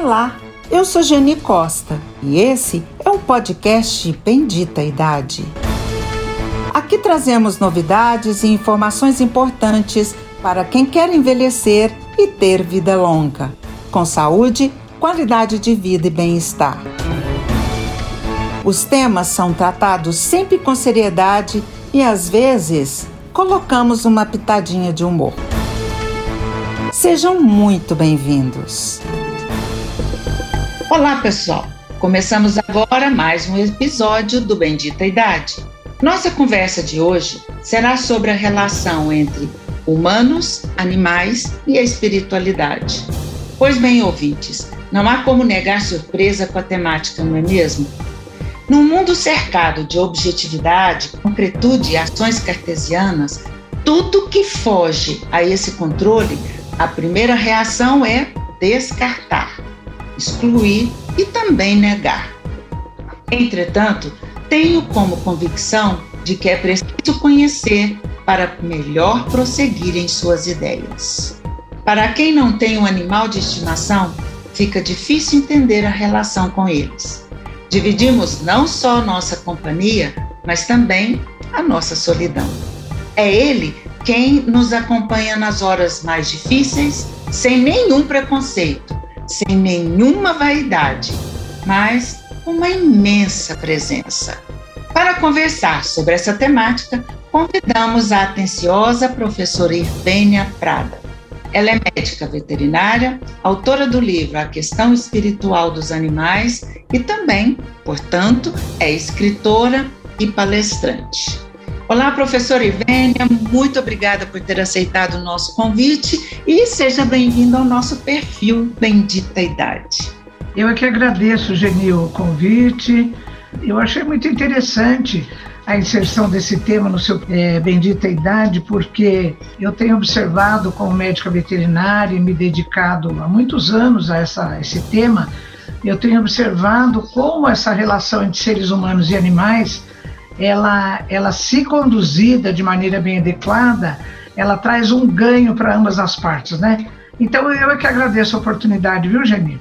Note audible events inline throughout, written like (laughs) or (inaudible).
Olá, eu sou Geni Costa e esse é o podcast Bendita Idade. Aqui trazemos novidades e informações importantes para quem quer envelhecer e ter vida longa, com saúde, qualidade de vida e bem-estar. Os temas são tratados sempre com seriedade e às vezes colocamos uma pitadinha de humor. Sejam muito bem-vindos. Olá, pessoal. Começamos agora mais um episódio do Bendita Idade. Nossa conversa de hoje será sobre a relação entre humanos, animais e a espiritualidade. Pois bem, ouvintes, não há como negar surpresa com a temática, não é mesmo? Num mundo cercado de objetividade, concretude e ações cartesianas, tudo que foge a esse controle, a primeira reação é descartar, excluir e também negar. Entretanto, tenho como convicção de que é preciso conhecer para melhor prosseguir em suas ideias. Para quem não tem um animal de estimação, fica difícil entender a relação com eles. Dividimos não só nossa companhia, mas também a nossa solidão. É Ele quem nos acompanha nas horas mais difíceis, sem nenhum preconceito, sem nenhuma vaidade, mas uma imensa presença. Para conversar sobre essa temática, convidamos a atenciosa professora Irvênia Prada. Ela é médica veterinária, autora do livro A Questão Espiritual dos Animais e também, portanto, é escritora e palestrante. Olá, professora Ivênia, muito obrigada por ter aceitado o nosso convite e seja bem-vindo ao nosso perfil Bendita Idade. Eu é que agradeço, Genil, o convite. Eu achei muito interessante a inserção desse tema no seu é, Bendita Idade, porque eu tenho observado como médica veterinária e me dedicado há muitos anos a essa, esse tema, eu tenho observado como essa relação entre seres humanos e animais, ela, ela se conduzida de maneira bem adequada, ela traz um ganho para ambas as partes, né? Então eu é que agradeço a oportunidade, viu, Geni?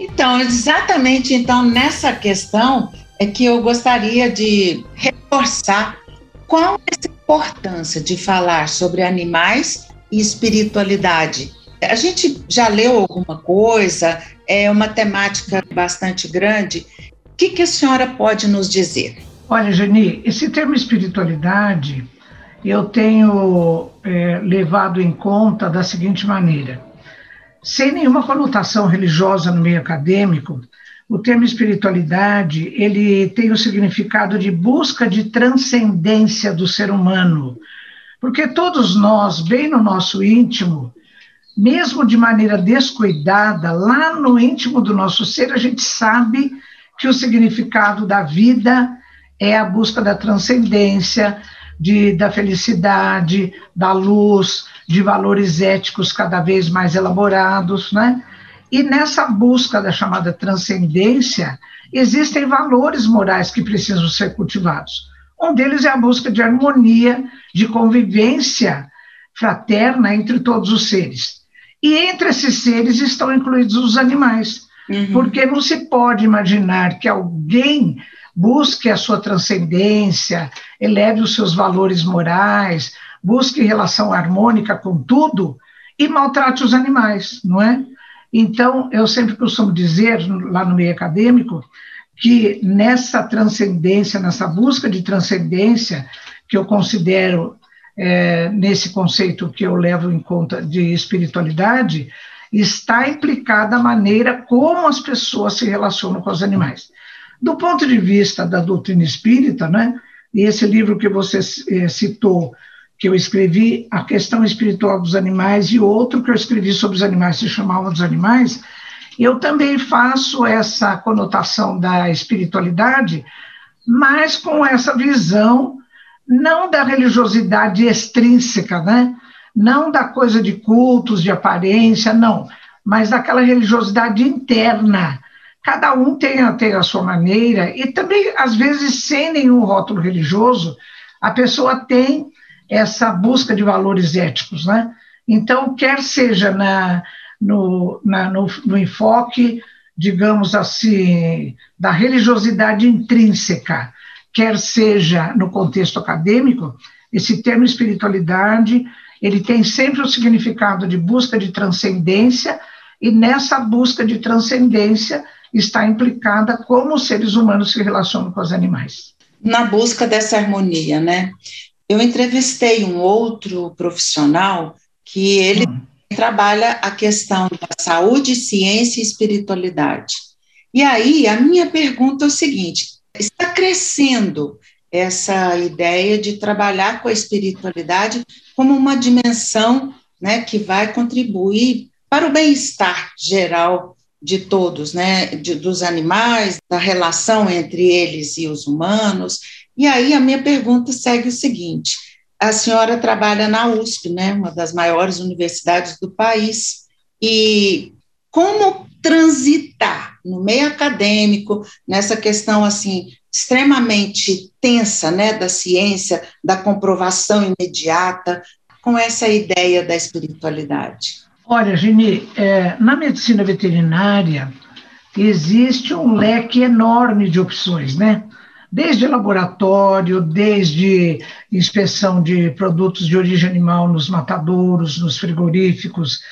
Então, exatamente então nessa questão é que eu gostaria de reforçar qual é a importância de falar sobre animais e espiritualidade. A gente já leu alguma coisa, é uma temática bastante grande. O que, que a senhora pode nos dizer? Olha, Geni, esse termo espiritualidade eu tenho é, levado em conta da seguinte maneira: sem nenhuma conotação religiosa no meio acadêmico, o termo espiritualidade, ele tem o significado de busca de transcendência do ser humano. Porque todos nós, bem no nosso íntimo, mesmo de maneira descuidada, lá no íntimo do nosso ser, a gente sabe que o significado da vida é a busca da transcendência, de, da felicidade, da luz, de valores éticos cada vez mais elaborados, né? E nessa busca da chamada transcendência, existem valores morais que precisam ser cultivados. Um deles é a busca de harmonia, de convivência fraterna entre todos os seres. E entre esses seres estão incluídos os animais, uhum. porque não se pode imaginar que alguém busque a sua transcendência, eleve os seus valores morais, busque relação harmônica com tudo e maltrate os animais, não é? Então, eu sempre costumo dizer, lá no meio acadêmico, que nessa transcendência, nessa busca de transcendência, que eu considero é, nesse conceito que eu levo em conta de espiritualidade, está implicada a maneira como as pessoas se relacionam com os animais. Do ponto de vista da doutrina espírita, né, e esse livro que você é, citou, que eu escrevi a questão espiritual dos animais e outro que eu escrevi sobre os animais se chamava dos animais, eu também faço essa conotação da espiritualidade, mas com essa visão não da religiosidade extrínseca, né? Não da coisa de cultos, de aparência, não, mas daquela religiosidade interna. Cada um tem, tem a sua maneira, e também, às vezes, sem nenhum rótulo religioso, a pessoa tem essa busca de valores éticos, né? Então, quer seja na, no, na, no, no enfoque, digamos assim, da religiosidade intrínseca, quer seja no contexto acadêmico, esse termo espiritualidade, ele tem sempre o significado de busca de transcendência, e nessa busca de transcendência está implicada como os seres humanos se relacionam com os animais. Na busca dessa harmonia, né? Eu entrevistei um outro profissional que ele hum. trabalha a questão da saúde, ciência e espiritualidade. E aí, a minha pergunta é o seguinte: está crescendo essa ideia de trabalhar com a espiritualidade como uma dimensão né, que vai contribuir para o bem-estar geral de todos, né, de, dos animais, da relação entre eles e os humanos. E aí a minha pergunta segue o seguinte: a senhora trabalha na USP, né, uma das maiores universidades do país, e como transitar no meio acadêmico nessa questão assim extremamente tensa, né, da ciência, da comprovação imediata, com essa ideia da espiritualidade? Olha, Geni, é, na medicina veterinária existe um leque enorme de opções, né? Desde laboratório, desde inspeção de produtos de origem animal nos matadouros, nos frigoríficos,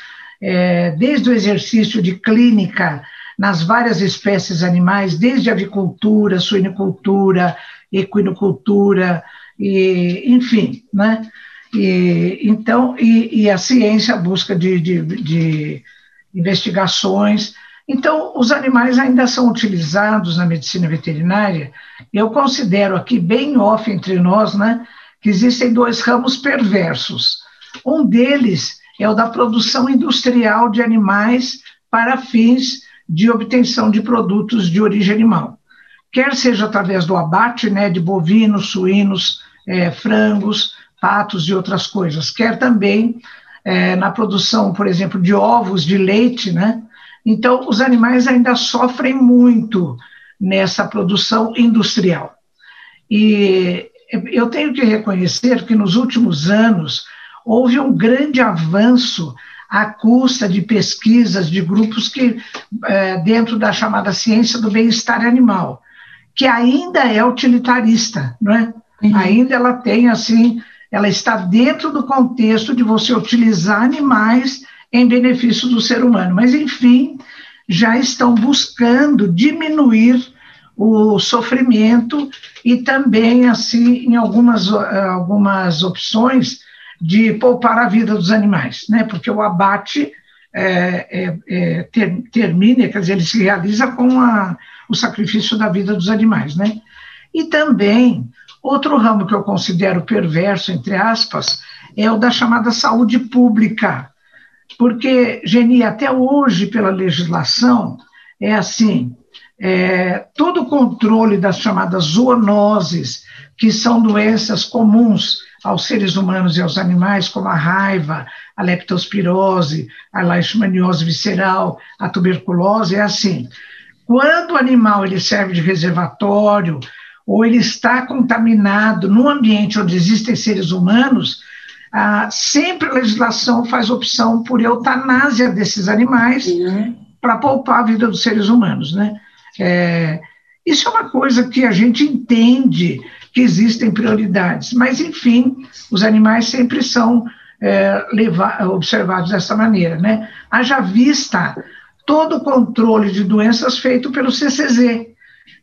é, desde o exercício de clínica nas várias espécies animais, desde avicultura, suinicultura, equinocultura, e, enfim, né? E, então, e, e, a ciência, a busca de, de, de investigações. Então, os animais ainda são utilizados na medicina veterinária. Eu considero aqui, bem off entre nós, né, que existem dois ramos perversos. Um deles é o da produção industrial de animais para fins de obtenção de produtos de origem animal. Quer seja através do abate né, de bovinos, suínos, é, frangos, patos e outras coisas, quer também é, na produção, por exemplo, de ovos, de leite, né? Então, os animais ainda sofrem muito nessa produção industrial. E eu tenho que reconhecer que nos últimos anos houve um grande avanço à custa de pesquisas de grupos que, é, dentro da chamada ciência do bem-estar animal, que ainda é utilitarista, não é? Uhum. Ainda ela tem, assim, ela está dentro do contexto de você utilizar animais em benefício do ser humano. Mas, enfim, já estão buscando diminuir o sofrimento e também, assim, em algumas, algumas opções de poupar a vida dos animais, né? Porque o abate é, é, ter, termina, quer dizer, ele se realiza com a, o sacrifício da vida dos animais, né? E também Outro ramo que eu considero perverso, entre aspas, é o da chamada saúde pública. Porque, Geni, até hoje, pela legislação, é assim: é, todo o controle das chamadas zoonoses, que são doenças comuns aos seres humanos e aos animais, como a raiva, a leptospirose, a leishmaniose visceral, a tuberculose, é assim. Quando o animal ele serve de reservatório, ou ele está contaminado num ambiente onde existem seres humanos, ah, sempre a legislação faz opção por eutanásia desses animais uhum. para poupar a vida dos seres humanos, né? É, isso é uma coisa que a gente entende que existem prioridades, mas enfim, os animais sempre são é, levar, observados dessa maneira, né? Haja vista todo o controle de doenças feito pelo CCZ,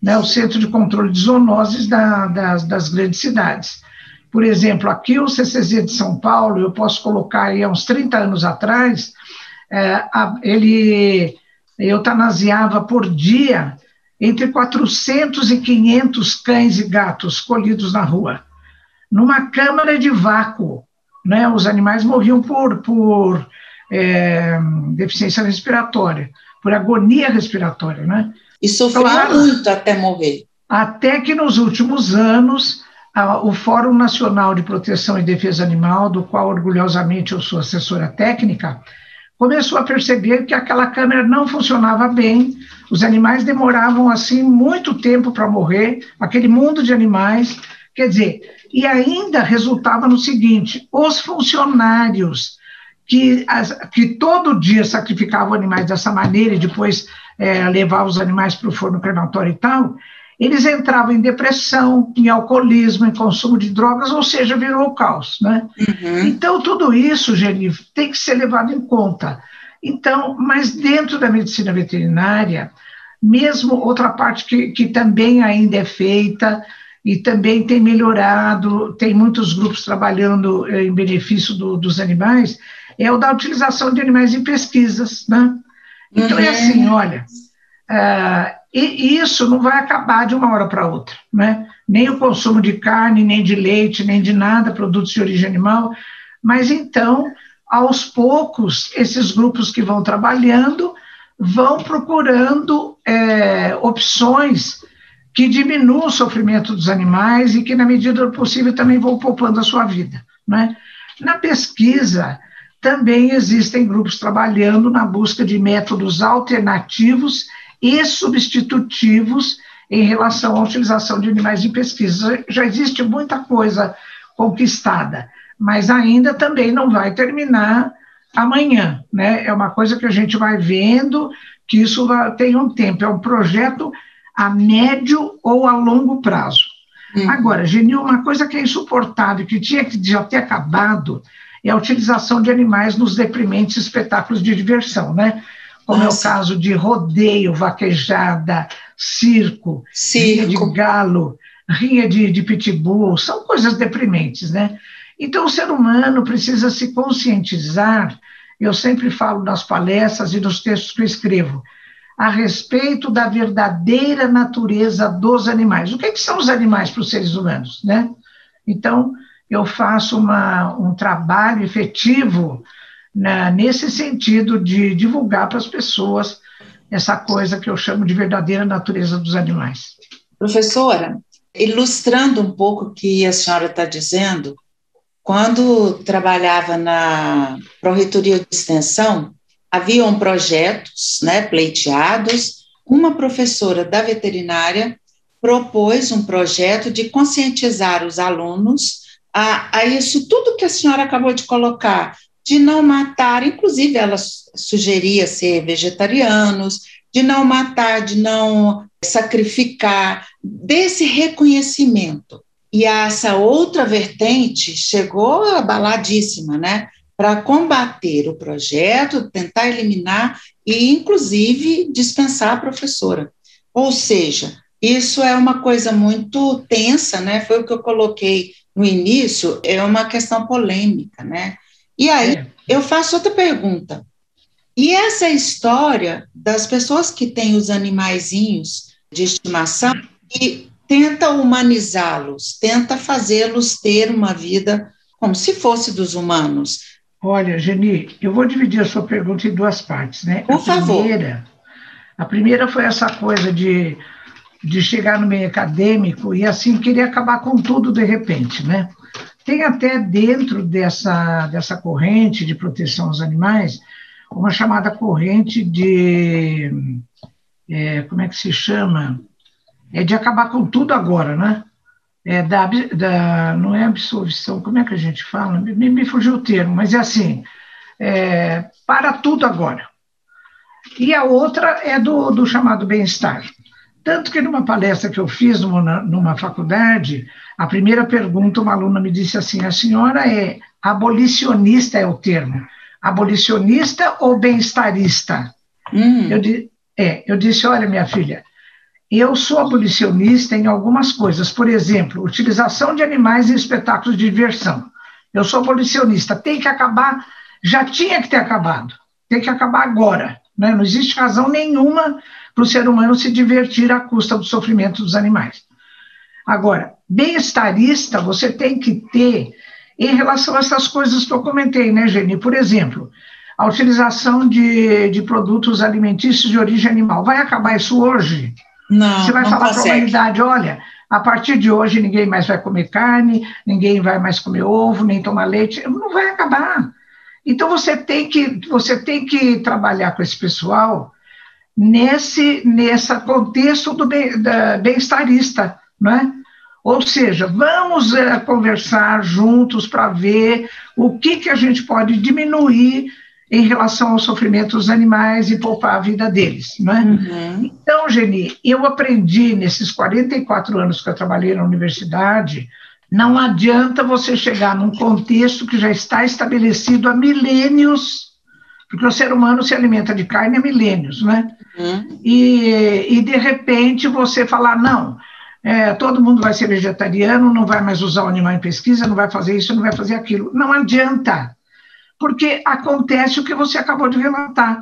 né, o Centro de Controle de Zoonoses da, das, das grandes cidades. Por exemplo, aqui o CCZ de São Paulo, eu posso colocar aí há uns 30 anos atrás, é, ele eutanasiava por dia entre 400 e 500 cães e gatos colhidos na rua, numa câmara de vácuo. Né? Os animais morriam por, por é, deficiência respiratória, por agonia respiratória. Né? E sofreu claro, muito até morrer. Até que nos últimos anos, a, o Fórum Nacional de Proteção e Defesa Animal, do qual orgulhosamente eu sou assessora técnica, começou a perceber que aquela câmera não funcionava bem, os animais demoravam assim muito tempo para morrer, aquele mundo de animais, quer dizer, e ainda resultava no seguinte: os funcionários que, as, que todo dia sacrificavam animais dessa maneira e depois é, levavam os animais para o forno crematório e tal, eles entravam em depressão, em alcoolismo, em consumo de drogas, ou seja, virou o caos, né? Uhum. Então, tudo isso, Geni, tem que ser levado em conta. Então, mas dentro da medicina veterinária, mesmo outra parte que, que também ainda é feita e também tem melhorado, tem muitos grupos trabalhando eh, em benefício do, dos animais, é o da utilização de animais em pesquisas, né? Então, é uhum. é assim, olha, uh, e isso não vai acabar de uma hora para outra, né? Nem o consumo de carne, nem de leite, nem de nada, produtos de origem animal, mas então, aos poucos, esses grupos que vão trabalhando vão procurando é, opções que diminuam o sofrimento dos animais e que, na medida do possível, também vão poupando a sua vida. Né? Na pesquisa, também existem grupos trabalhando na busca de métodos alternativos e substitutivos em relação à utilização de animais em pesquisa. Já existe muita coisa conquistada, mas ainda também não vai terminar amanhã, né? É uma coisa que a gente vai vendo que isso tem um tempo, é um projeto a médio ou a longo prazo. Uhum. Agora, Genil, uma coisa que é insuportável, que tinha que já ter acabado, é a utilização de animais nos deprimentes espetáculos de diversão, né? Como Nossa. é o caso de rodeio, vaquejada, circo, circo. rinha de galo, rinha de, de pitbull, são coisas deprimentes, né? Então, o ser humano precisa se conscientizar, eu sempre falo nas palestras e nos textos que eu escrevo, a respeito da verdadeira natureza dos animais. O que, é que são os animais para os seres humanos, né? Então, eu faço uma, um trabalho efetivo né, nesse sentido de divulgar para as pessoas essa coisa que eu chamo de verdadeira natureza dos animais. Professora, ilustrando um pouco o que a senhora está dizendo, quando trabalhava na Pró-Reitoria de Extensão, haviam projetos né, pleiteados. Uma professora da veterinária propôs um projeto de conscientizar os alunos a, a isso tudo que a senhora acabou de colocar, de não matar, inclusive ela sugeria ser vegetarianos, de não matar, de não sacrificar, desse reconhecimento. E essa outra vertente chegou abaladíssima, né? Para combater o projeto, tentar eliminar e, inclusive, dispensar a professora. Ou seja, isso é uma coisa muito tensa, né? Foi o que eu coloquei no início, é uma questão polêmica, né? E aí é. eu faço outra pergunta. E essa história das pessoas que têm os animaizinhos de estimação e tenta humanizá-los, tenta fazê-los ter uma vida como se fosse dos humanos. Olha, Geni, eu vou dividir a sua pergunta em duas partes, né? Por a favor. Primeira, a primeira foi essa coisa de, de chegar no meio acadêmico e assim querer acabar com tudo de repente, né? Tem até dentro dessa, dessa corrente de proteção aos animais uma chamada corrente de. É, como é que se chama? é de acabar com tudo agora, né? É da, da, não é absolvição, como é que a gente fala? Me, me fugiu o termo, mas é assim, é, para tudo agora. E a outra é do, do chamado bem-estar. Tanto que numa palestra que eu fiz numa, numa faculdade, a primeira pergunta, uma aluna me disse assim: a senhora é abolicionista, é o termo. Abolicionista ou bem-estarista? Hum. Eu, é, eu disse: olha, minha filha, eu sou abolicionista em algumas coisas, por exemplo, utilização de animais em espetáculos de diversão. Eu sou abolicionista, tem que acabar, já tinha que ter acabado, tem que acabar agora. Né? Não existe razão nenhuma para o ser humano se divertir à custa do sofrimento dos animais. Agora, bem-estarista você tem que ter em relação a essas coisas que eu comentei, né, Geni? Por exemplo, a utilização de, de produtos alimentícios de origem animal. Vai acabar isso hoje? Não, Você vai não falar para a humanidade, olha, a partir de hoje ninguém mais vai comer carne, ninguém vai mais comer ovo, nem tomar leite, não vai acabar. Então você tem que você tem que trabalhar com esse pessoal nesse nesse contexto do bem-estarista, não é? Ou seja, vamos é, conversar juntos para ver o que, que a gente pode diminuir em relação ao sofrimento dos animais e poupar a vida deles, não é? Uhum. Então, Geni, eu aprendi nesses 44 anos que eu trabalhei na universidade, não adianta você chegar num contexto que já está estabelecido há milênios, porque o ser humano se alimenta de carne há milênios, né? Uhum. E, e, de repente, você falar, não, é, todo mundo vai ser vegetariano, não vai mais usar o animal em pesquisa, não vai fazer isso, não vai fazer aquilo. Não adianta porque acontece o que você acabou de relatar.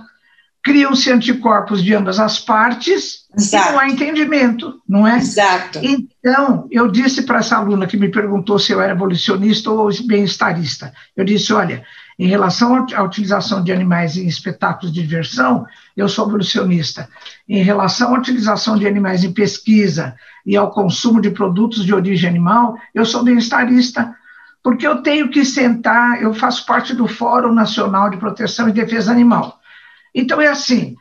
Criam-se anticorpos de ambas as partes Exato. e não há entendimento, não é? Exato. Então, eu disse para essa aluna que me perguntou se eu era evolucionista ou bem-estarista, eu disse, olha, em relação à utilização de animais em espetáculos de diversão, eu sou evolucionista. Em relação à utilização de animais em pesquisa e ao consumo de produtos de origem animal, eu sou bem-estarista porque eu tenho que sentar, eu faço parte do Fórum Nacional de Proteção e Defesa Animal. Então é assim,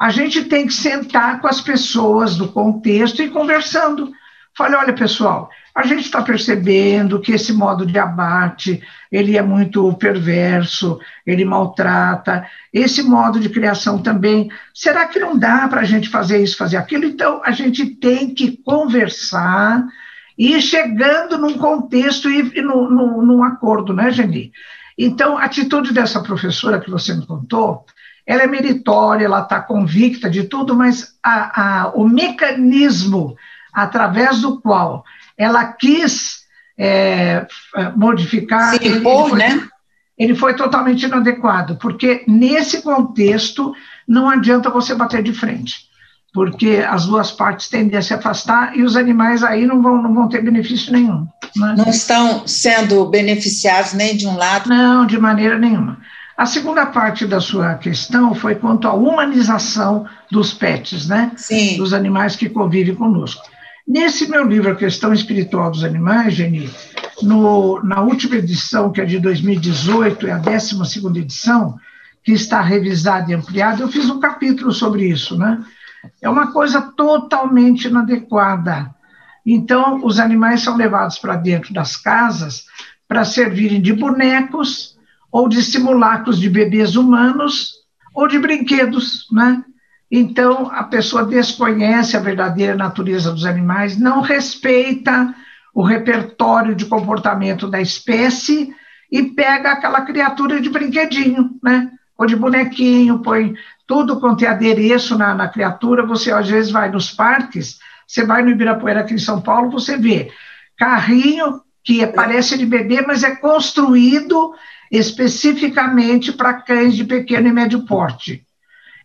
a gente tem que sentar com as pessoas do contexto e conversando. Falei, olha pessoal, a gente está percebendo que esse modo de abate ele é muito perverso, ele maltrata. Esse modo de criação também. Será que não dá para a gente fazer isso, fazer aquilo? Então a gente tem que conversar e chegando num contexto e, e no, no, num acordo, né, Geni? Então, a atitude dessa professora que você me contou, ela é meritória, ela está convicta de tudo, mas a, a, o mecanismo através do qual ela quis é, modificar. Se impor, ele foi, né? Ele foi totalmente inadequado, porque nesse contexto não adianta você bater de frente porque as duas partes tendem a se afastar e os animais aí não vão, não vão ter benefício nenhum. Né? Não estão sendo beneficiados nem de um lado? Não, de maneira nenhuma. A segunda parte da sua questão foi quanto à humanização dos pets, né? Sim. Dos animais que convivem conosco. Nesse meu livro, A Questão Espiritual dos Animais, Geni, no, na última edição, que é de 2018, é a 12 edição, que está revisada e ampliada, eu fiz um capítulo sobre isso, né? é uma coisa totalmente inadequada. Então, os animais são levados para dentro das casas para servirem de bonecos ou de simulacros de bebês humanos ou de brinquedos, né? Então, a pessoa desconhece a verdadeira natureza dos animais, não respeita o repertório de comportamento da espécie e pega aquela criatura de brinquedinho, né? Ou de bonequinho, põe tudo quanto é adereço na, na criatura, você às vezes vai nos parques, você vai no Ibirapuera aqui em São Paulo, você vê carrinho que parece de bebê, mas é construído especificamente para cães de pequeno e médio porte.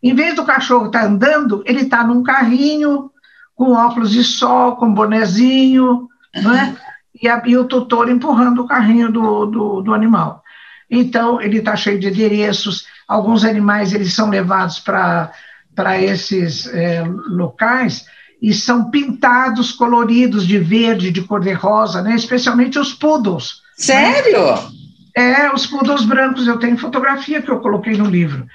Em vez do cachorro estar tá andando, ele está num carrinho com óculos de sol, com bonezinho, uhum. né? e, a, e o tutor empurrando o carrinho do, do, do animal. Então, ele está cheio de adereços, alguns animais eles são levados para esses é, locais e são pintados, coloridos de verde, de cor-de-rosa, né? especialmente os poodles. Sério? Né? É, os poodles brancos, eu tenho fotografia que eu coloquei no livro.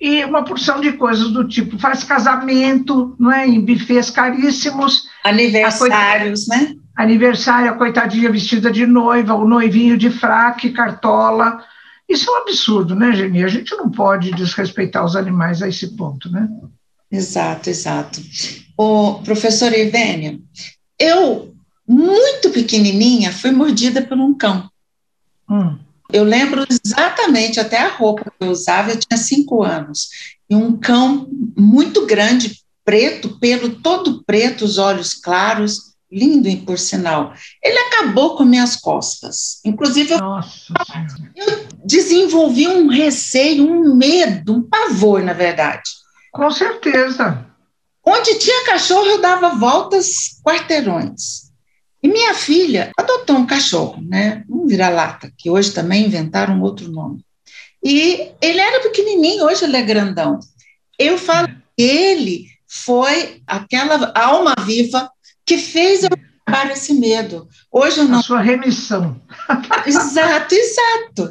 E uma porção de coisas do tipo, faz casamento, não é? Em bufês caríssimos. Aniversários, né? Aniversário, a coitadinha vestida de noiva, o noivinho de fraque, cartola. Isso é um absurdo, né, Geni? A gente não pode desrespeitar os animais a esse ponto, né? Exato, exato. O professor Ivênia, eu, muito pequenininha, fui mordida por um cão. Hum. Eu lembro exatamente até a roupa que eu usava, eu tinha cinco anos. E um cão muito grande, preto, pelo todo preto, os olhos claros, lindo, por sinal. Ele acabou com minhas costas. Inclusive, eu, eu desenvolvi um receio, um medo, um pavor, na verdade. Com certeza. Onde tinha cachorro, eu dava voltas quarteirões. E minha filha adotou um cachorro, né? Um vira-lata, que hoje também inventaram outro nome. E ele era pequenininho, hoje ele é grandão. Eu falo é. que ele foi aquela alma viva que fez eu para esse medo. Hoje eu não. A sua remissão. (laughs) exato, exato.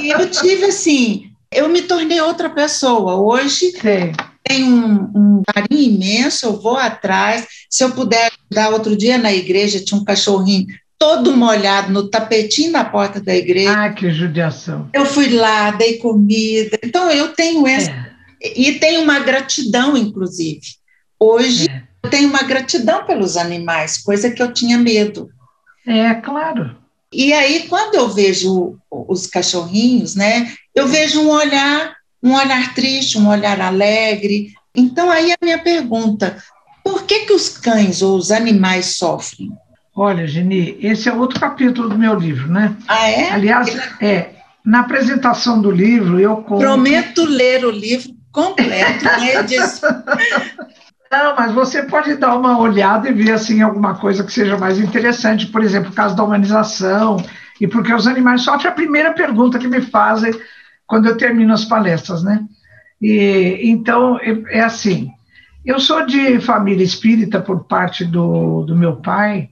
E eu tive assim, eu me tornei outra pessoa. Hoje Sim. Tenho um, um, carinho imenso, eu vou atrás. Se eu puder dar outro dia na igreja, tinha um cachorrinho todo molhado no tapetinho da porta da igreja. Ah, que judiação. Eu fui lá, dei comida. Então, eu tenho essa. É. E tenho uma gratidão, inclusive. Hoje, é. eu tenho uma gratidão pelos animais, coisa que eu tinha medo. É, claro. E aí, quando eu vejo os cachorrinhos, né, eu vejo um olhar, um olhar triste, um olhar alegre. Então, aí a minha pergunta: por que, que os cães ou os animais sofrem? Olha, Geni, esse é outro capítulo do meu livro, né? Ah, é? Aliás, é. Na apresentação do livro, eu conto. Prometo ler o livro completo, né? (laughs) Não, mas você pode dar uma olhada e ver assim alguma coisa que seja mais interessante, por exemplo, o caso da humanização, e porque os animais sofrem a primeira pergunta que me fazem quando eu termino as palestras, né? E então é, é assim. Eu sou de família espírita por parte do, do meu pai,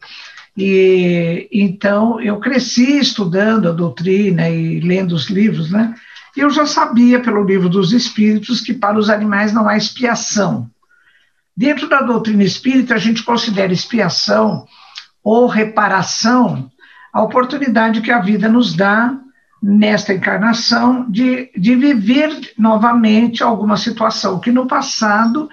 e então eu cresci estudando a doutrina e lendo os livros, né? E eu já sabia pelo livro dos espíritos que para os animais não há expiação. Dentro da doutrina espírita, a gente considera expiação ou reparação a oportunidade que a vida nos dá nesta encarnação de, de viver novamente alguma situação que no passado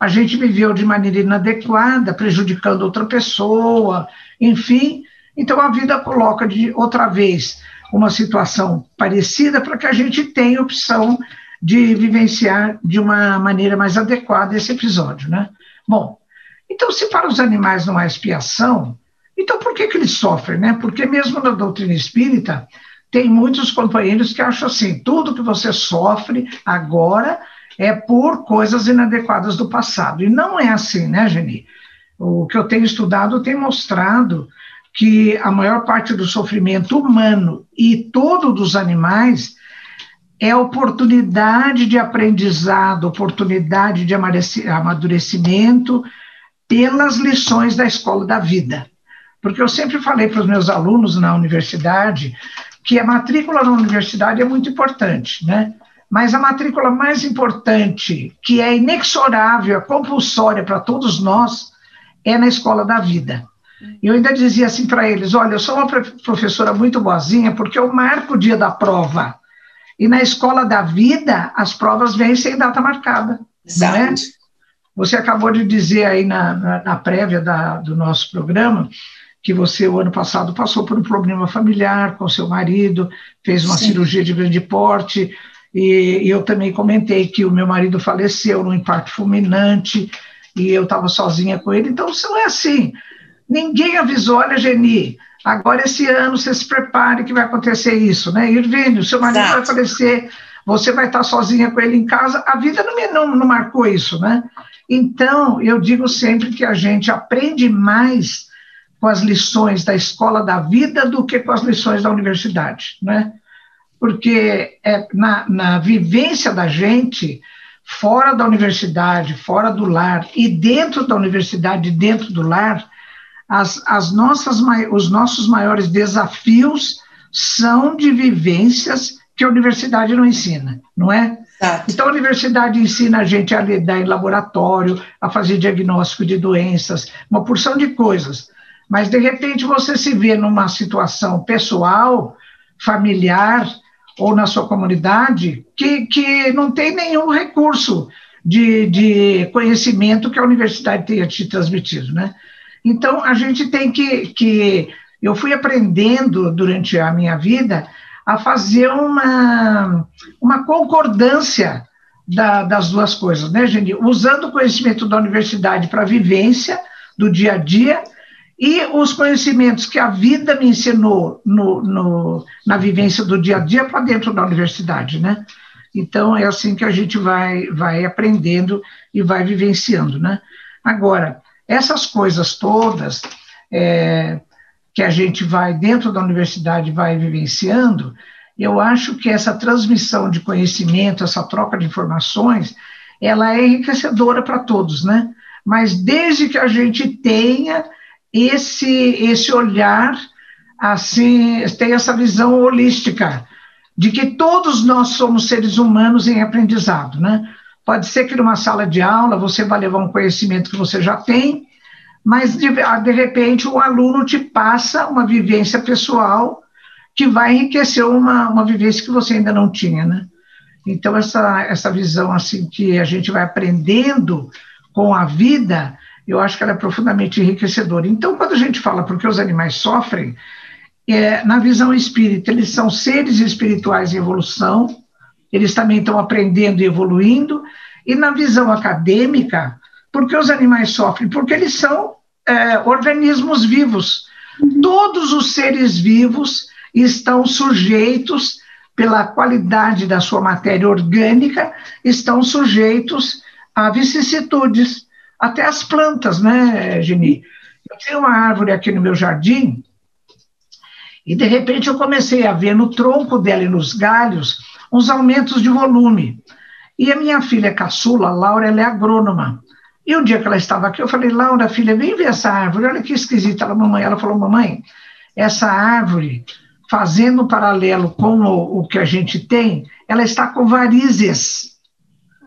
a gente viveu de maneira inadequada, prejudicando outra pessoa, enfim. Então a vida coloca de outra vez uma situação parecida para que a gente tenha opção de vivenciar de uma maneira mais adequada esse episódio, né? Bom, então se para os animais não há expiação, então por que que eles sofrem, né? Porque mesmo na doutrina espírita tem muitos companheiros que acham assim, tudo que você sofre agora é por coisas inadequadas do passado. E não é assim, né, Geni? O que eu tenho estudado tem mostrado que a maior parte do sofrimento humano e todo dos animais é oportunidade de aprendizado, oportunidade de amadurecimento pelas lições da escola da vida. Porque eu sempre falei para os meus alunos na universidade que a matrícula na universidade é muito importante, né? Mas a matrícula mais importante, que é inexorável, é compulsória para todos nós, é na escola da vida. Eu ainda dizia assim para eles: olha, eu sou uma professora muito boazinha porque eu marco o dia da prova. E na escola da vida, as provas vêm sem data marcada. Exato. Não é? Você acabou de dizer aí na, na, na prévia da, do nosso programa que você, o ano passado, passou por um problema familiar com seu marido, fez uma Sim. cirurgia de grande porte, e, e, eu também comentei que o meu marido faleceu num infarto fulminante, e eu estava sozinha com ele, então isso não é assim. Ninguém avisou, olha, Geni, agora esse ano você se prepare que vai acontecer isso, né? Irvínio, seu marido Exato. vai falecer, você vai estar sozinha com ele em casa, a vida não, me, não, não marcou isso, né? Então, eu digo sempre que a gente aprende mais com as lições da escola da vida do que com as lições da universidade, né? Porque é na, na vivência da gente, fora da universidade, fora do lar, e dentro da universidade, dentro do lar, as, as nossas, os nossos maiores desafios são de vivências que a universidade não ensina, não é? Exato. Então, a universidade ensina a gente a lidar em laboratório, a fazer diagnóstico de doenças, uma porção de coisas. Mas, de repente, você se vê numa situação pessoal, familiar, ou na sua comunidade, que, que não tem nenhum recurso de, de conhecimento que a universidade tenha te transmitido, né? Então, a gente tem que, que. Eu fui aprendendo durante a minha vida a fazer uma, uma concordância da, das duas coisas, né, Geni? Usando o conhecimento da universidade para a vivência do dia a dia e os conhecimentos que a vida me ensinou no, no, na vivência do dia a dia para dentro da universidade, né? Então, é assim que a gente vai, vai aprendendo e vai vivenciando, né? Agora, essas coisas todas é, que a gente vai, dentro da universidade, vai vivenciando, eu acho que essa transmissão de conhecimento, essa troca de informações, ela é enriquecedora para todos, né? Mas desde que a gente tenha esse, esse olhar, assim, tem essa visão holística, de que todos nós somos seres humanos em aprendizado, né? Pode ser que numa sala de aula você vai levar um conhecimento que você já tem, mas de, de repente o aluno te passa uma vivência pessoal que vai enriquecer uma, uma vivência que você ainda não tinha, né? Então, essa, essa visão, assim, que a gente vai aprendendo com a vida, eu acho que ela é profundamente enriquecedora. Então, quando a gente fala porque os animais sofrem, é, na visão espírita, eles são seres espirituais em evolução, eles também estão aprendendo e evoluindo, e na visão acadêmica, porque os animais sofrem? Porque eles são é, organismos vivos. Todos os seres vivos estão sujeitos, pela qualidade da sua matéria orgânica, estão sujeitos a vicissitudes. Até as plantas, né, Geni? Eu tinha uma árvore aqui no meu jardim, e de repente eu comecei a ver no tronco dela e nos galhos uns aumentos de volume. E a minha filha caçula, Laura, ela é agrônoma. E um dia que ela estava aqui, eu falei, Laura, filha, vem ver essa árvore, olha que esquisita. Ela, mamãe, ela falou, mamãe, essa árvore, fazendo um paralelo com o, o que a gente tem, ela está com varizes.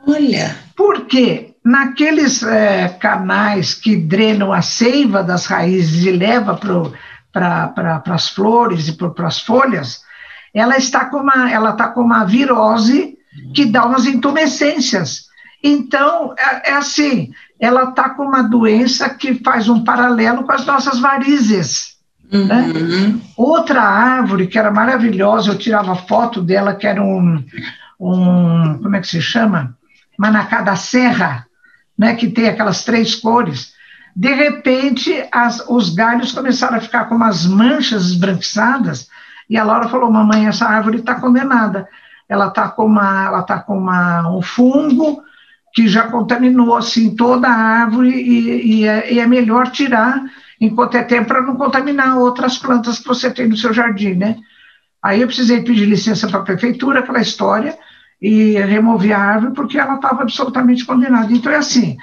Olha. Por quê? Naqueles é, canais que drenam a seiva das raízes e leva para pra, as flores e para as folhas, ela está com uma, ela está com uma virose que dá umas intumescências. Então, é, é assim, ela está com uma doença que faz um paralelo com as nossas varizes. Né? Uhum. Né? Outra árvore que era maravilhosa, eu tirava foto dela, que era um, um como é que se chama? Manacá da Serra, né, que tem aquelas três cores. De repente, as, os galhos começaram a ficar com umas manchas esbranquiçadas, e a Laura falou: Mamãe, essa árvore está condenada. Ela está com, uma, ela tá com uma, um fungo que já contaminou assim, toda a árvore, e, e, é, e é melhor tirar enquanto é tempo para não contaminar outras plantas que você tem no seu jardim, né? Aí eu precisei pedir licença para a prefeitura, aquela história, e remover a árvore, porque ela estava absolutamente condenada. Então, é assim: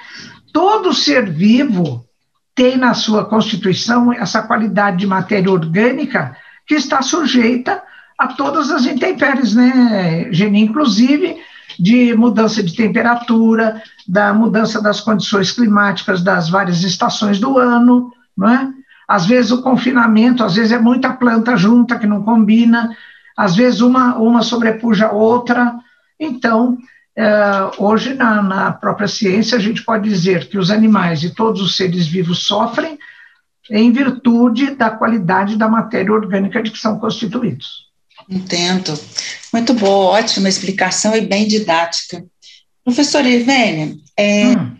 todo ser vivo tem na sua constituição essa qualidade de matéria orgânica que está sujeita a todas as intempéries, né, Geni? Inclusive de mudança de temperatura, da mudança das condições climáticas das várias estações do ano, não é? Às vezes o confinamento, às vezes é muita planta junta que não combina, às vezes uma, uma sobrepuja a outra, então, é, hoje, na, na, própria ciência, a gente pode dizer que os animais e todos os seres vivos sofrem em virtude da qualidade da matéria orgânica de que são constituídos. Entendo. Muito boa, ótima explicação e bem didática. Professora Ivênia, é, hum.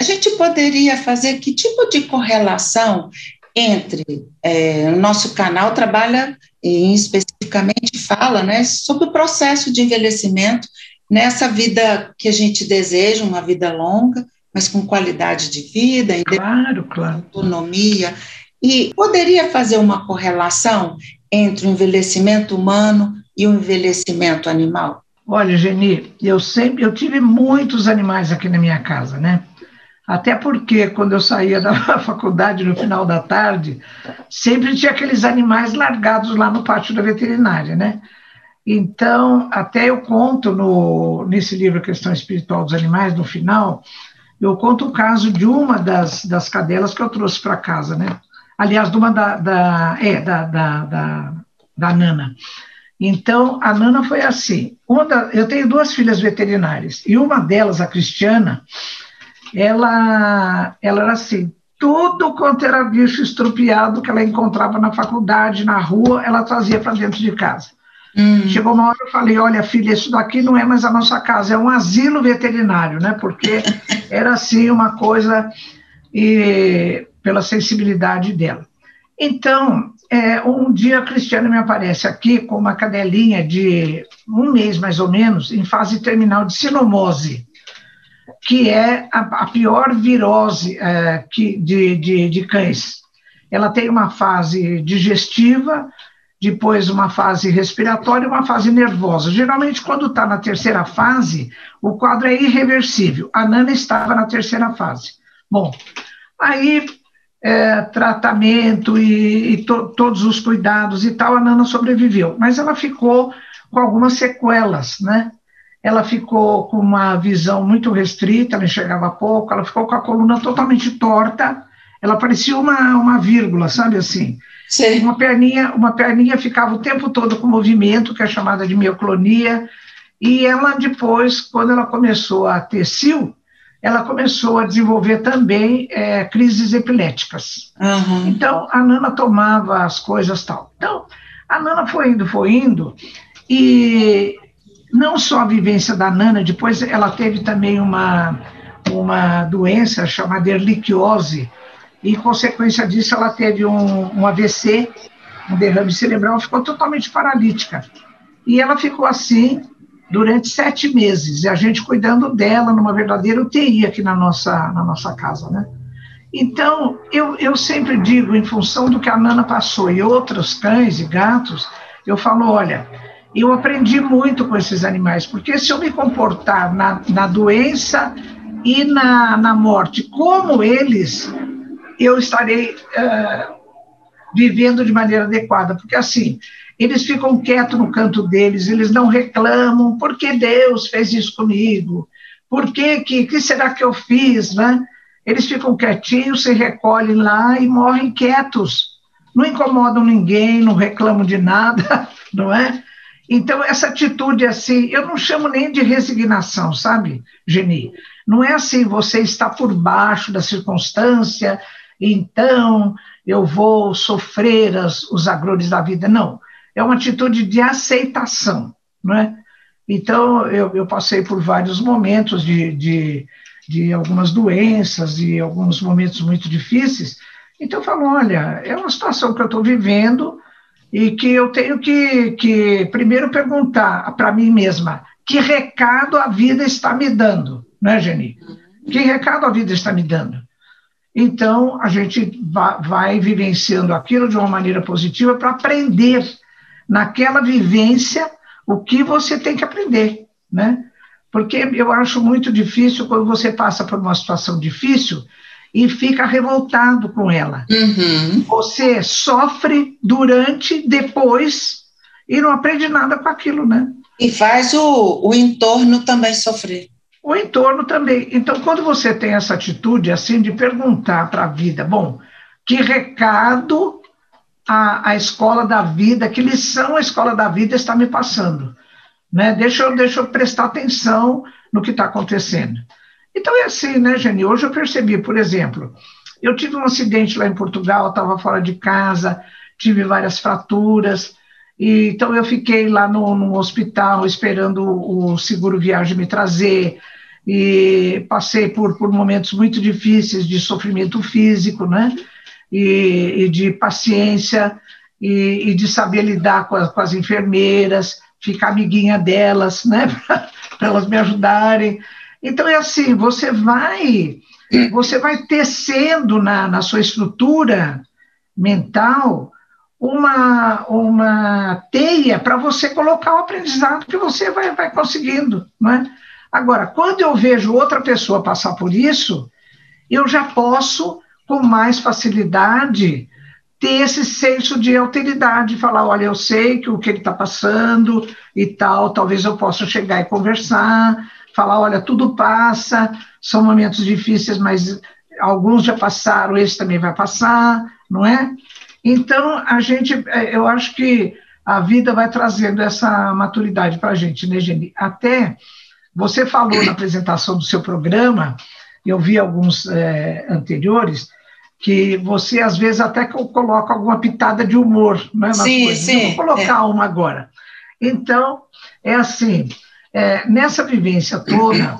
a gente poderia fazer que tipo de correlação entre é, o nosso canal trabalha e especificamente fala né, sobre o processo de envelhecimento nessa vida que a gente deseja, uma vida longa, mas com qualidade de vida, claro, claro. autonomia. E poderia fazer uma correlação entre o envelhecimento humano e o envelhecimento animal? Olha, Geni, eu sempre eu tive muitos animais aqui na minha casa, né? Até porque quando eu saía da (laughs) faculdade no final da tarde, sempre tinha aqueles animais largados lá no pátio da veterinária, né? Então, até eu conto no, nesse livro A Questão Espiritual dos Animais, no final, eu conto o caso de uma das, das cadelas que eu trouxe para casa, né? Aliás, de uma da, da, é, da, da, da, da Nana. Então, a Nana foi assim. Da, eu tenho duas filhas veterinárias, e uma delas, a Cristiana, ela, ela era assim, tudo quanto era bicho estrupiado que ela encontrava na faculdade, na rua, ela trazia para dentro de casa. Hum. Chegou uma hora eu falei, olha filha, isso daqui não é mais a nossa casa, é um asilo veterinário, né? Porque (laughs) era assim uma coisa e pela sensibilidade dela. Então, é, um dia a Cristiana me aparece aqui com uma cadelinha de um mês mais ou menos, em fase terminal de sinomose, que é a, a pior virose é, que, de, de, de cães. Ela tem uma fase digestiva, depois uma fase respiratória e uma fase nervosa. Geralmente, quando está na terceira fase, o quadro é irreversível. A Nana estava na terceira fase. Bom, aí é, tratamento e, e to, todos os cuidados e tal, a Nana sobreviveu, mas ela ficou com algumas sequelas, né? Ela ficou com uma visão muito restrita, ela enxergava pouco, ela ficou com a coluna totalmente torta, ela parecia uma, uma vírgula, sabe assim? Sim. Uma perninha, uma perninha ficava o tempo todo com movimento, que é chamada de mioclonia, e ela depois, quando ela começou a ter sil, ela começou a desenvolver também é, crises epiléticas. Uhum. Então, a Nana tomava as coisas tal. Então, a Nana foi indo, foi indo, e não só a vivência da Nana, depois ela teve também uma, uma doença chamada erliquiose, e, consequência disso, ela teve um, um AVC, um derrame cerebral, ficou totalmente paralítica. E ela ficou assim durante sete meses, e a gente cuidando dela numa verdadeira UTI aqui na nossa, na nossa casa, né? Então, eu, eu sempre digo, em função do que a Nana passou e outros cães e gatos, eu falo, olha, eu aprendi muito com esses animais, porque se eu me comportar na, na doença e na, na morte como eles, eu estarei uh, vivendo de maneira adequada, porque assim, eles ficam quietos no canto deles, eles não reclamam, por que Deus fez isso comigo? Por que, que, que será que eu fiz, né? Eles ficam quietinhos, se recolhem lá e morrem quietos. Não incomodam ninguém, não reclamam de nada, (laughs) não é? Então, essa atitude assim, eu não chamo nem de resignação, sabe, Geni? Não é assim, você está por baixo da circunstância, então eu vou sofrer as, os agrores da vida. Não é uma atitude de aceitação, não é? Então, eu, eu passei por vários momentos de, de, de algumas doenças e alguns momentos muito difíceis, então eu falo, olha, é uma situação que eu estou vivendo e que eu tenho que, que primeiro perguntar para mim mesma, que recado a vida está me dando, né, Geni? Que recado a vida está me dando? Então, a gente vai, vivenciando aquilo de uma maneira positiva para aprender naquela vivência o que você tem que aprender, né? Porque eu acho muito difícil quando você passa por uma situação difícil e fica revoltado com ela. Uhum. Você sofre durante, depois, e não aprende nada com aquilo, né? E faz o, o entorno também sofrer. O entorno também. Então, quando você tem essa atitude assim de perguntar para a vida, bom, que recado a, a escola da vida, que lição a escola da vida está me passando. Né? Deixa, eu, deixa eu prestar atenção no que está acontecendo. Então é assim, né, Jenny? Hoje eu percebi, por exemplo, eu tive um acidente lá em Portugal, estava fora de casa, tive várias fraturas, e, então eu fiquei lá no, no hospital esperando o seguro viagem me trazer, e passei por, por momentos muito difíceis de sofrimento físico, né? e, e de paciência e, e, de saber lidar com, com, as enfermeiras, ficar amiguinha delas, né, (laughs) para elas me ajudarem. Então é assim, você vai você vai tecendo na, na sua estrutura mental uma, uma teia para você colocar o aprendizado que você vai, vai conseguindo, não é? Agora, quando eu vejo outra pessoa passar por isso, eu já posso com mais facilidade ter esse senso de alteridade, falar, olha, eu sei que o que ele está passando e tal, talvez eu possa chegar e conversar, falar, olha, tudo passa, são momentos difíceis, mas alguns já passaram, esse também vai passar, não é? Então, a gente, é, eu acho que a vida vai trazendo essa maturidade para a gente, né, Geni? Até você falou na apresentação do seu programa, eu vi alguns é, anteriores, que você às vezes até coloca alguma pitada de humor né, nas sim, coisas. Sim, eu vou colocar é. uma agora. Então, é assim, é, nessa vivência toda,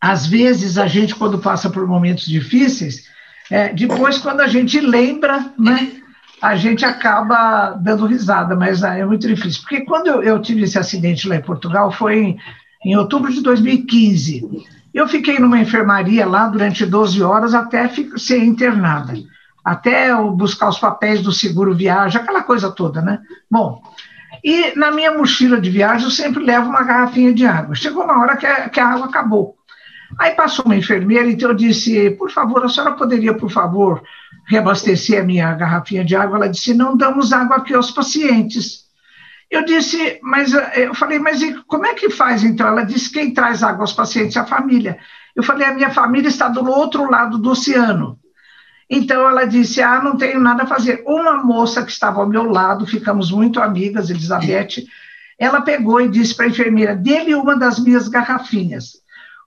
às vezes a gente, quando passa por momentos difíceis, é, depois, quando a gente lembra, né, a gente acaba dando risada, mas é muito difícil. Porque quando eu, eu tive esse acidente lá em Portugal, foi em, em outubro de 2015. Eu fiquei numa enfermaria lá durante 12 horas até ser internada, até buscar os papéis do seguro viagem, aquela coisa toda, né? Bom, e na minha mochila de viagem eu sempre levo uma garrafinha de água. Chegou uma hora que a, que a água acabou. Aí passou uma enfermeira, então eu disse, por favor, a senhora poderia, por favor, reabastecer a minha garrafinha de água? Ela disse, não damos água aqui aos pacientes. Eu disse, mas eu falei, mas como é que faz então? Ela disse: quem traz água aos pacientes é a família. Eu falei, a minha família está do outro lado do oceano. Então ela disse: Ah, não tenho nada a fazer. Uma moça que estava ao meu lado, ficamos muito amigas, Elizabeth, ela pegou e disse para a enfermeira: dê-lhe uma das minhas garrafinhas.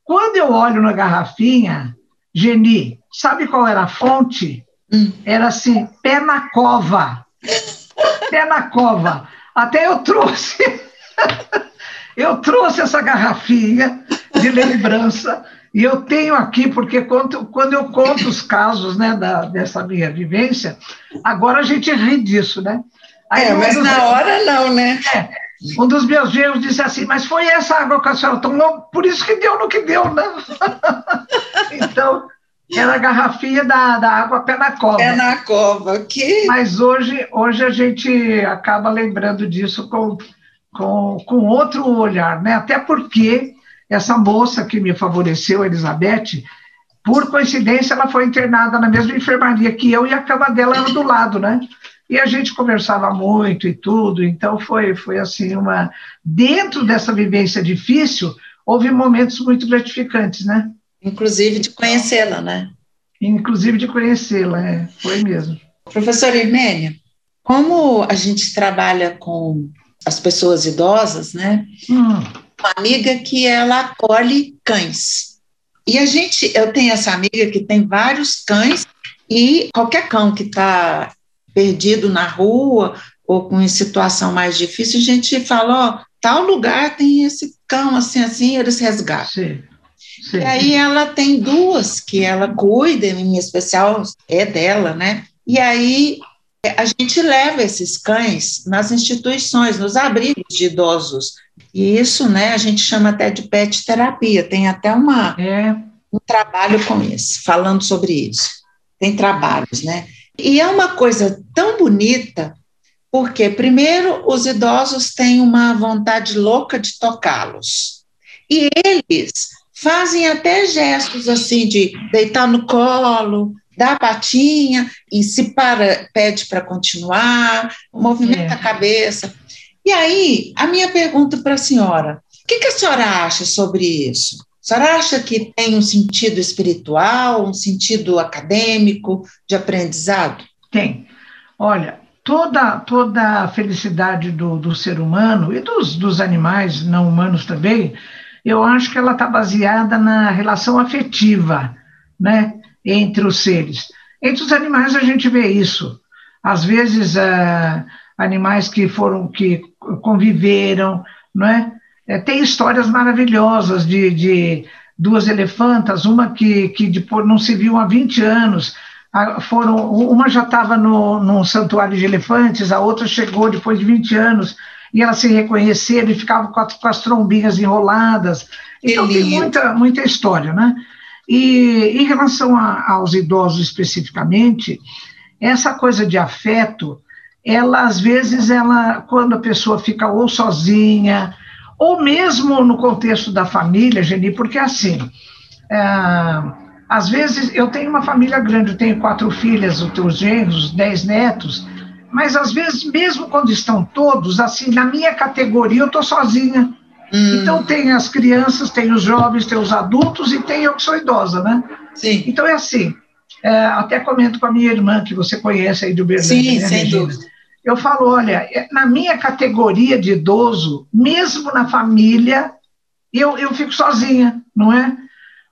Quando eu olho na garrafinha, Geni, sabe qual era a fonte? Hum. Era assim: pé na cova. (laughs) pé na cova. Até eu trouxe. (laughs) eu trouxe essa garrafinha de lembrança e eu tenho aqui, porque quando, quando eu conto os casos né, da, dessa minha vivência, agora a gente ri disso, né? Aí, é, mas na hora não, né? É, um dos meus genros disse assim, mas foi essa água que a senhora tomou, por isso que deu no que deu, né? (laughs) então, era a garrafinha da, da água pé na cova. Pé na cova, que... Mas hoje, hoje a gente acaba lembrando disso com, com, com outro olhar, né? Até porque essa moça que me favoreceu, Elizabeth, por coincidência, ela foi internada na mesma enfermaria que eu e a cama dela era do lado, né? E a gente conversava muito e tudo, então foi, foi assim uma. Dentro dessa vivência difícil, houve momentos muito gratificantes, né? Inclusive de conhecê-la, né? Inclusive de conhecê-la, é, foi mesmo. Professora Irmênia, como a gente trabalha com as pessoas idosas, né? Hum uma amiga que ela acolhe cães. E a gente, eu tenho essa amiga que tem vários cães e qualquer cão que está perdido na rua ou com situação mais difícil, a gente fala, ó, tal lugar tem esse cão assim, assim, eles resgatam. Sim. Sim. E aí ela tem duas que ela cuida, em especial é dela, né? E aí a gente leva esses cães nas instituições, nos abrigos de idosos e isso, né, a gente chama até de pet terapia, tem até uma, é. um trabalho com isso, falando sobre isso. Tem trabalhos, né? E é uma coisa tão bonita, porque, primeiro, os idosos têm uma vontade louca de tocá-los. E eles fazem até gestos assim de deitar no colo, dar a patinha e se para, pede para continuar, movimenta é. a cabeça. E aí, a minha pergunta para a senhora: o que, que a senhora acha sobre isso? A senhora acha que tem um sentido espiritual, um sentido acadêmico, de aprendizado? Tem. Olha, toda, toda a felicidade do, do ser humano e dos, dos animais não humanos também, eu acho que ela está baseada na relação afetiva, né, entre os seres. Entre os animais a gente vê isso. Às vezes, uh, animais que foram, que conviveram, não é? é tem histórias maravilhosas de, de duas elefantas, uma que, que depois não se viu há 20 anos, foram, uma já estava no, no santuário de elefantes, a outra chegou depois de 20 anos, e elas se reconheceram e ficavam com, com as trombinhas enroladas. Então tem muita, muita história, né? E em relação a, aos idosos especificamente, essa coisa de afeto, ela às vezes ela quando a pessoa fica ou sozinha ou mesmo no contexto da família, Geni, porque assim, é, às vezes eu tenho uma família grande, eu tenho quatro filhas, os teus genros, dez netos, mas às vezes mesmo quando estão todos, assim, na minha categoria eu estou sozinha. Hum. Então tem as crianças, tem os jovens, tem os adultos e tem eu que sou idosa, né? Sim. Então é assim, é, até comento com a minha irmã, que você conhece aí do Berlim. Sim, né, sem Regina? dúvida. Eu falo, olha, é, na minha categoria de idoso, mesmo na família, eu, eu fico sozinha, não é?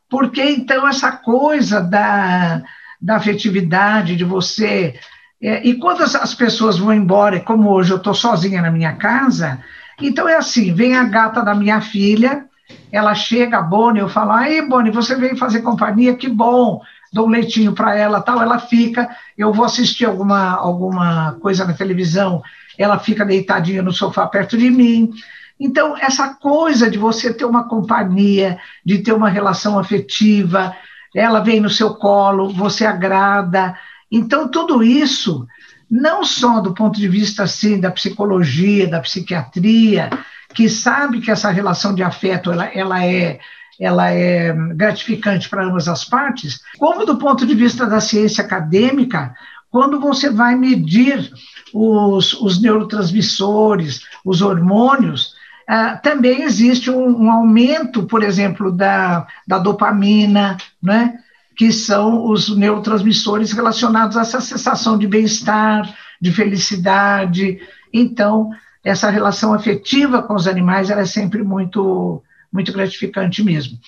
Porque então essa coisa da, da afetividade, de você. É, e quando as, as, pessoas vão embora, como hoje eu estou sozinha na minha casa, então é assim: vem a gata da minha filha, ela chega, a Bonnie, eu falo, aí, Bonnie, você veio fazer companhia, que bom dou um leitinho para ela, tal, ela fica, eu vou assistir alguma, alguma coisa na televisão, ela fica deitadinha no sofá perto de mim. Então, essa coisa de você ter uma companhia, de ter uma relação afetiva, ela vem no seu colo, você agrada. Então, tudo isso, não só do ponto de vista assim, da psicologia, da psiquiatria, que sabe que essa relação de afeto ela, ela é ela é gratificante para ambas as partes, como do ponto de vista da ciência acadêmica, quando você vai medir os, os neurotransmissores, os hormônios, uh, também existe um, um, aumento, por exemplo, da, da dopamina, né? Que são os neurotransmissores relacionados a essa sensação de bem-estar, de felicidade. Então, essa relação afetiva com os animais é sempre muito, muito gratificante mesmo.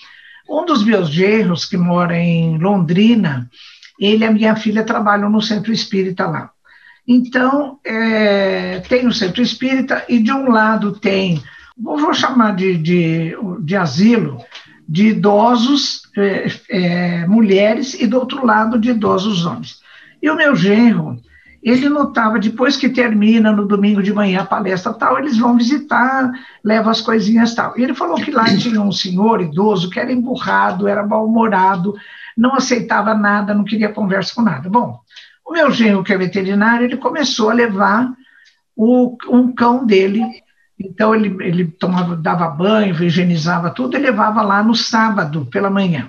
Um dos meus genros, que mora em Londrina, ele e a minha filha trabalham no centro espírita lá. Então, é, tem o centro espírita e de um lado tem, vou chamar de, de, de asilo, de idosos, é, é, mulheres, e do outro lado de idosos homens. E o meu genro, ele notava, depois que termina no domingo de manhã a palestra tal, eles vão visitar, levam as coisinhas tal. E ele falou que lá tinha um senhor idoso que era emburrado, era mal-humorado, não aceitava nada, não queria conversa com nada. Bom, o meu genro, que é veterinário, ele começou a levar o, um cão dele então ele, ele tomava, dava banho, higienizava tudo e levava lá no sábado pela manhã.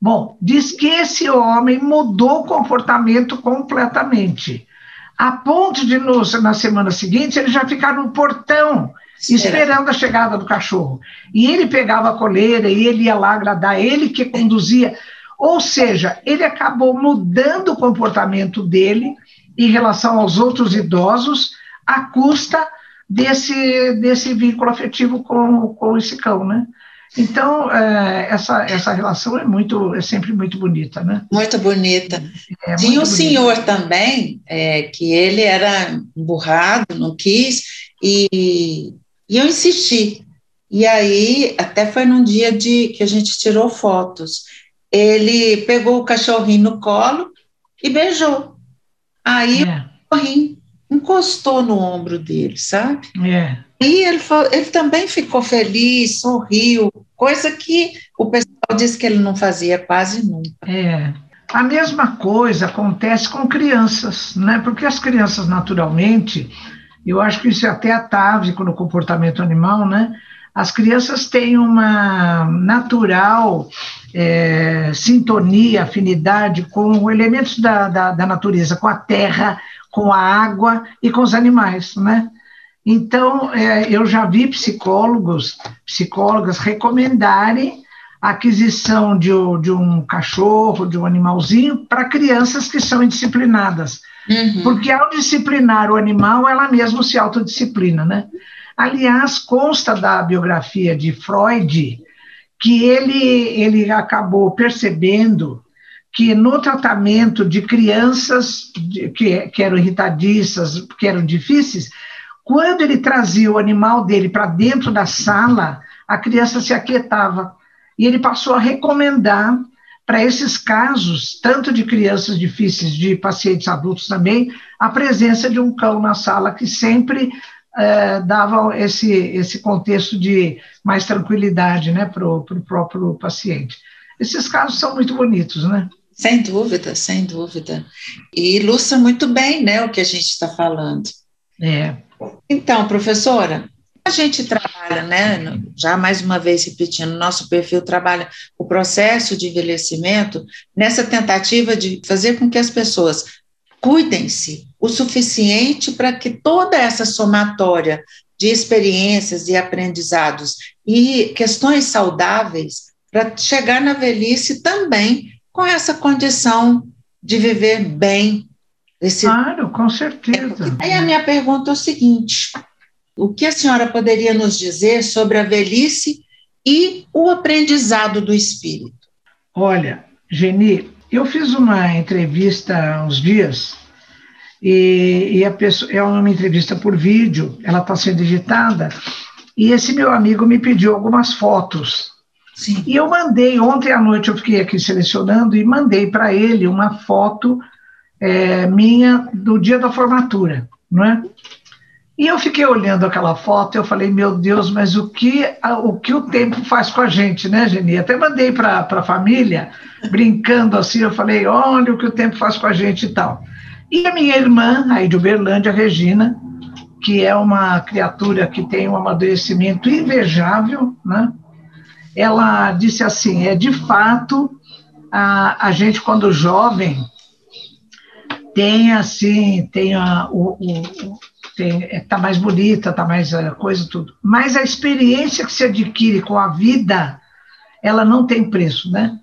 Bom, diz que esse homem mudou o comportamento completamente, a ponto de no, na semana seguinte ele já ficar no portão esperando a chegada do cachorro. E ele pegava a coleira e ele ia lá agradar, ele que conduzia. Ou seja, ele acabou mudando o comportamento dele em relação aos outros idosos, à custa desse, desse vínculo afetivo com, com esse cão, né? Então, é, essa, essa relação é muito é sempre muito bonita, né? Muito bonita. É, Tinha um senhor também, é, que ele era emburrado, não quis, e, e eu insisti. E aí, até foi num dia de que a gente tirou fotos. Ele pegou o cachorrinho no colo e beijou. Aí é. o cachorrinho encostou no ombro dele, sabe? É. E ele, ele também ficou feliz, sorriu, coisa que o pessoal disse que ele não fazia quase nunca. É. A mesma coisa acontece com crianças, né? Porque as crianças, naturalmente, eu acho que isso é até atávico no comportamento animal, né? As crianças têm uma natural é, sintonia, afinidade com elementos da, da, da natureza, com a terra, com a água e com os animais, né? Então, é, eu já vi psicólogos, psicólogas recomendarem a aquisição de, de um cachorro, de um animalzinho, para crianças que são indisciplinadas. Uhum. Porque ao disciplinar o animal, ela mesma se autodisciplina, né? Aliás, consta da biografia de Freud que ele, ele acabou percebendo que no tratamento de crianças que, que eram irritadiças, que eram difíceis, quando ele trazia o animal dele para dentro da sala, a criança se aquietava. E ele passou a recomendar para esses casos, tanto de crianças difíceis, de pacientes adultos também, a presença de um cão na sala que sempre eh, dava esse, esse contexto de mais tranquilidade né, para o próprio paciente. Esses casos são muito bonitos, né? Sem dúvida, sem dúvida. E ilustra muito bem né, o que a gente está falando. É. Então, professora, a gente trabalha, né, já mais uma vez repetindo, nosso perfil trabalha o processo de envelhecimento nessa tentativa de fazer com que as pessoas cuidem-se o suficiente para que toda essa somatória de experiências e aprendizados e questões saudáveis para chegar na velhice também com essa condição de viver bem. Esse... Claro, com certeza. Aí a minha pergunta é o seguinte: o que a senhora poderia nos dizer sobre a velhice e o aprendizado do espírito? Olha, Geni, eu fiz uma entrevista há uns dias e, e a pessoa, é uma entrevista por vídeo, ela está sendo editada, e esse meu amigo me pediu algumas fotos Sim. E eu mandei, ontem à noite eu fiquei aqui selecionando e mandei para ele uma foto é, minha do dia da formatura, não é? E eu fiquei olhando aquela foto e eu falei, meu Deus, mas o que, o que o tempo faz com a gente, né, Geni? Até mandei para a família, brincando assim, eu falei, olha o que o tempo faz com a gente e tal. E a minha irmã, aí de Uberlândia, Regina, que é uma criatura que tem um amadurecimento invejável, né? ela disse assim: é de fato, a, a gente, quando jovem, tem assim, tem a, o, o, tem, é, mais bonita, tá mais a coisa tudo. Mas a experiência que se adquire com a vida, ela não tem preço, né?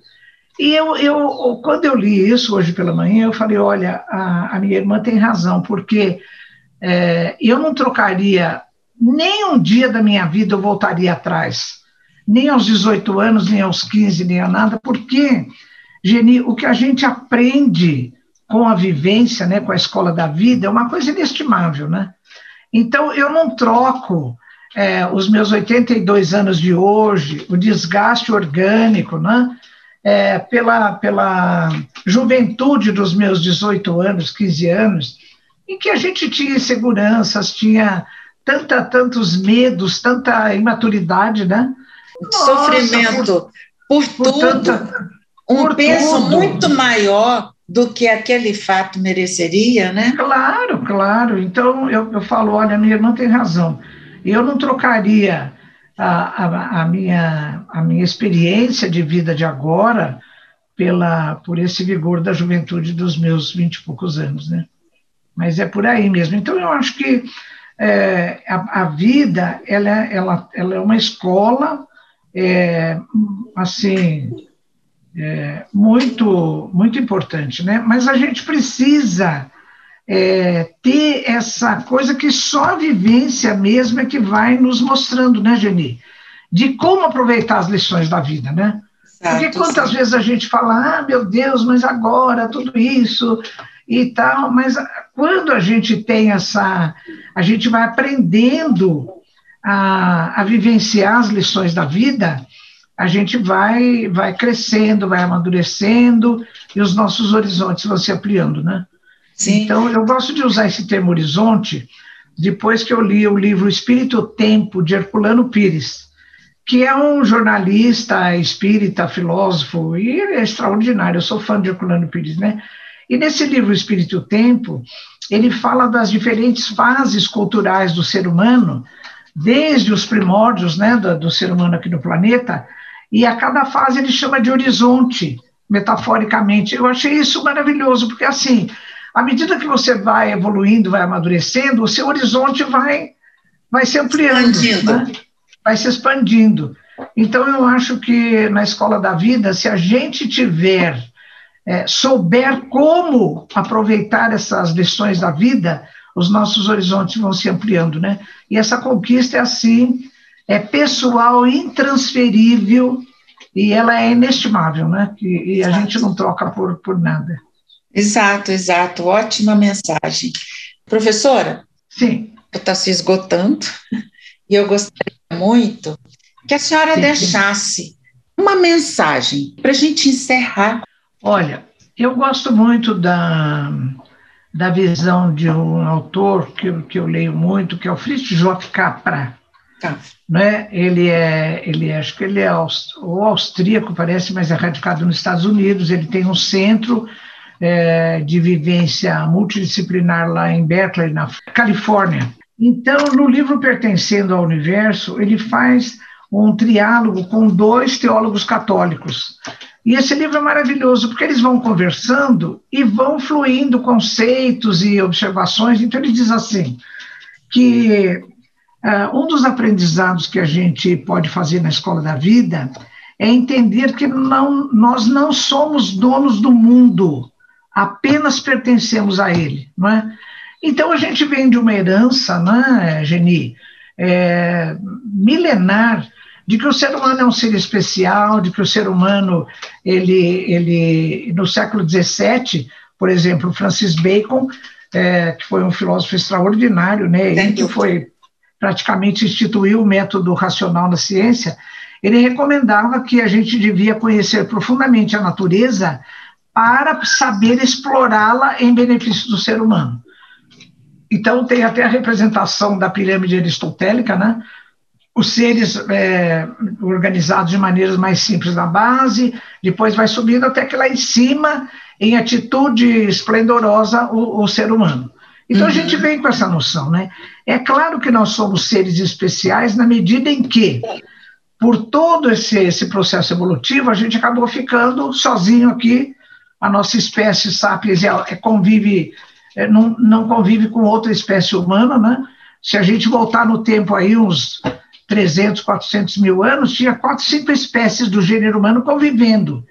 E eu, eu quando eu li isso hoje pela manhã, eu falei, olha, a, a minha irmã tem razão, porque é, eu não trocaria nem um dia da minha vida eu voltaria atrás, nem aos 18 anos, nem aos 15, nem a nada, porque, Geni, o que a gente aprende com a vivência, né, com a escola da vida, é uma coisa inestimável, né? Então, eu não troco é, os meus 82 anos de hoje, o desgaste orgânico, né, é, pela, pela juventude dos meus 18 anos, 15 anos, em que a gente tinha inseguranças, tinha tanta, tantos medos, tanta imaturidade, né? Nossa, Sofrimento por, por, por tudo. Tanta, um por peso tudo. muito maior do que aquele fato mereceria, né? Claro, claro. Então eu, eu falo, olha, minha irmã tem razão. Eu não trocaria a, a, a, minha, a minha experiência de vida de agora pela por esse vigor da juventude dos meus vinte e poucos anos, né? Mas é por aí mesmo. Então eu acho que é, a, a, vida ela, ela, ela é uma escola é, assim é, muito, muito importante, né? Mas a gente precisa é, ter essa coisa que só a vivência mesmo é que vai nos mostrando, né, Geni? De como aproveitar as lições da vida, né? Exato, Porque quantas sim. vezes a gente fala, ah, meu Deus, mas agora tudo isso e tal, mas quando a gente tem essa, a gente vai aprendendo a, a vivenciar as lições da vida, a gente vai, vai crescendo, vai amadurecendo e os nossos horizontes vão se ampliando, né? Sim. Então, eu gosto de usar esse termo horizonte depois que eu li o livro Espírito Tempo, de Herculano Pires, que é um jornalista espírita, filósofo, e é extraordinário, eu sou fã de Herculano Pires, né? E nesse livro Espírito Tempo, ele fala das diferentes fases culturais do ser humano, desde os primórdios né, do, do ser humano aqui no planeta, e a cada fase ele chama de horizonte, metaforicamente. Eu achei isso maravilhoso, porque assim, à medida que você vai evoluindo, vai amadurecendo, o seu horizonte vai, vai se ampliando, né? vai se expandindo. Então, eu acho que na escola da vida, se a gente tiver, é, souber como aproveitar essas lições da vida, os nossos horizontes vão se ampliando, né? E essa conquista é assim, é pessoal, intransferível e ela é inestimável, né? E, e a gente não troca por, por nada. Exato, exato. Ótima mensagem. Professora? Sim. Está se esgotando e eu gostaria muito que a senhora sim, deixasse sim. uma mensagem para a gente encerrar. Olha, eu gosto muito da, da visão de um autor que, que eu leio muito, que é o Fritz J. Capra. Tá. Né? Ele é, ele é, acho que ele é o austríaco, parece, mas é radicado nos Estados Unidos. Ele tem um centro é, de vivência multidisciplinar lá em Berkeley, na Califórnia. Então, no livro Pertencendo ao Universo, ele faz um triálogo com dois teólogos católicos. E esse livro é maravilhoso, porque eles vão conversando e vão fluindo conceitos e observações. Então, ele diz assim: que uh, um dos aprendizados que a gente pode fazer na escola da vida é entender que não, nós não somos donos do mundo, apenas pertencemos a ele, não é? Então a gente vem de uma herança, né, Geni, é, milenar, de que o ser humano é um ser especial, de que o ser humano, ele, ele no século XVII, por exemplo, Francis Bacon, é, que foi um filósofo extraordinário, né, ele que foi praticamente instituiu o método racional na ciência, ele recomendava que a gente devia conhecer profundamente a natureza para saber explorá-la em benefício do ser humano. Então, tem até a representação da pirâmide aristotélica, né? Os seres é, organizados de maneiras mais simples na base, depois vai subindo até que lá em cima, em atitude esplendorosa, o, o ser humano. Então, uhum. a gente vem com essa noção, né? É claro que nós somos seres especiais na medida em que, por todo esse, esse processo evolutivo, a gente acabou ficando sozinho aqui a nossa espécie sapiens é, convive, é, não, não convive com outra espécie humana, né? Se a gente voltar no tempo aí, uns 300, 400 mil anos, tinha quatro, cinco espécies do gênero humano convivendo.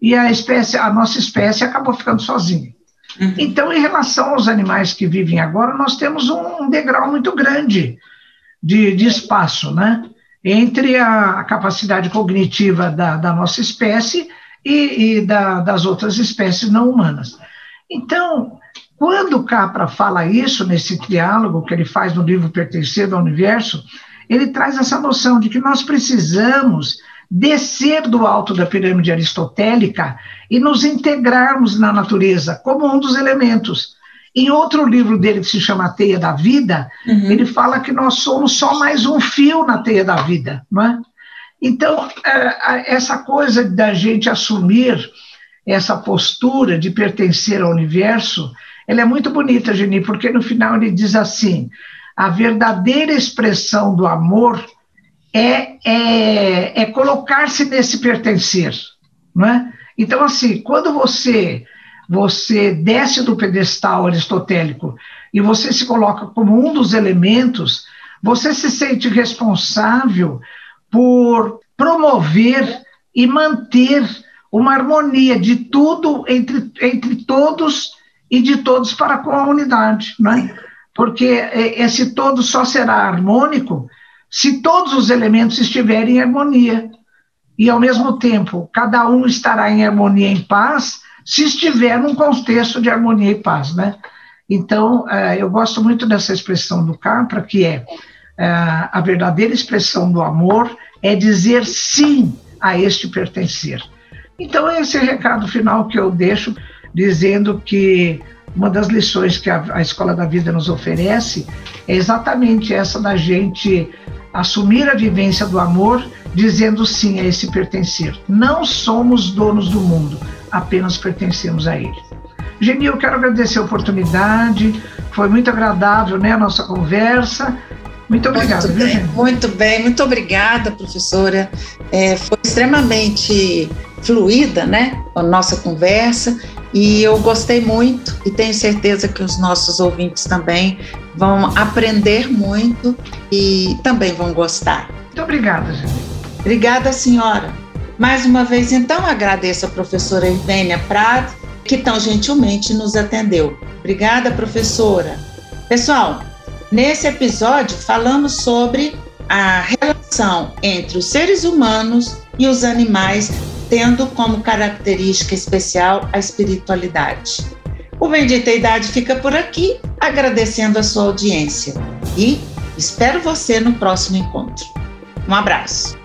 E a espécie, a nossa espécie acabou ficando sozinha. Uhum. Então, em relação aos animais que vivem agora, nós temos um degrau muito grande de, de espaço, né? Entre a, a capacidade cognitiva da, da nossa espécie e, e da, das outras espécies não humanas. Então, quando Capra fala isso nesse diálogo que ele faz no livro Pertencer ao Universo, ele traz essa noção de que nós precisamos descer do alto da pirâmide aristotélica e nos integrarmos na natureza como um dos elementos. Em outro livro dele, que se chama A Teia da Vida, uhum. ele fala que nós somos só mais um fio na teia da vida. Não é? Então, é, essa coisa da gente assumir essa postura de pertencer ao universo, ela é muito bonita, Geni, porque no final ele diz assim: a verdadeira expressão do amor é, é, é colocar-se nesse pertencer, não é? Então, assim, quando você você desce do pedestal aristotélico e você se coloca como um dos elementos, você se sente responsável por promover e manter uma harmonia de tudo entre, entre todos e de todos para com a unidade, não é? Porque esse todo só será harmônico se todos os elementos estiverem em harmonia. E, ao mesmo tempo, cada um estará em harmonia em paz se estiver num contexto de harmonia e paz, né? Então, eh, eu gosto muito dessa expressão do Capra, que é a verdadeira expressão do amor é dizer sim a este pertencer. Então, esse é recado final que eu deixo, dizendo que uma das lições que a, a Escola da Vida nos oferece é exatamente essa da gente assumir a vivência do amor, dizendo sim a esse pertencer. Não somos donos do mundo, apenas pertencemos a ele. Genil, quero agradecer a oportunidade, foi muito agradável né, a nossa conversa. Muito obrigada, muito bem, Muito bem, muito obrigada, professora. É, foi extremamente fluida, né, a nossa conversa, e eu gostei muito e tenho certeza que os nossos ouvintes também vão aprender muito e também vão gostar. Muito obrigada, Genil. Obrigada, senhora. Mais uma vez, então, agradeço a professora Irvênia Prado, que tão gentilmente nos atendeu. Obrigada, professora. Pessoal, nesse episódio falamos sobre a relação entre os seres humanos e os animais, tendo como característica especial a espiritualidade. O Bendita Idade fica por aqui, agradecendo a sua audiência e espero você no próximo encontro. Um abraço.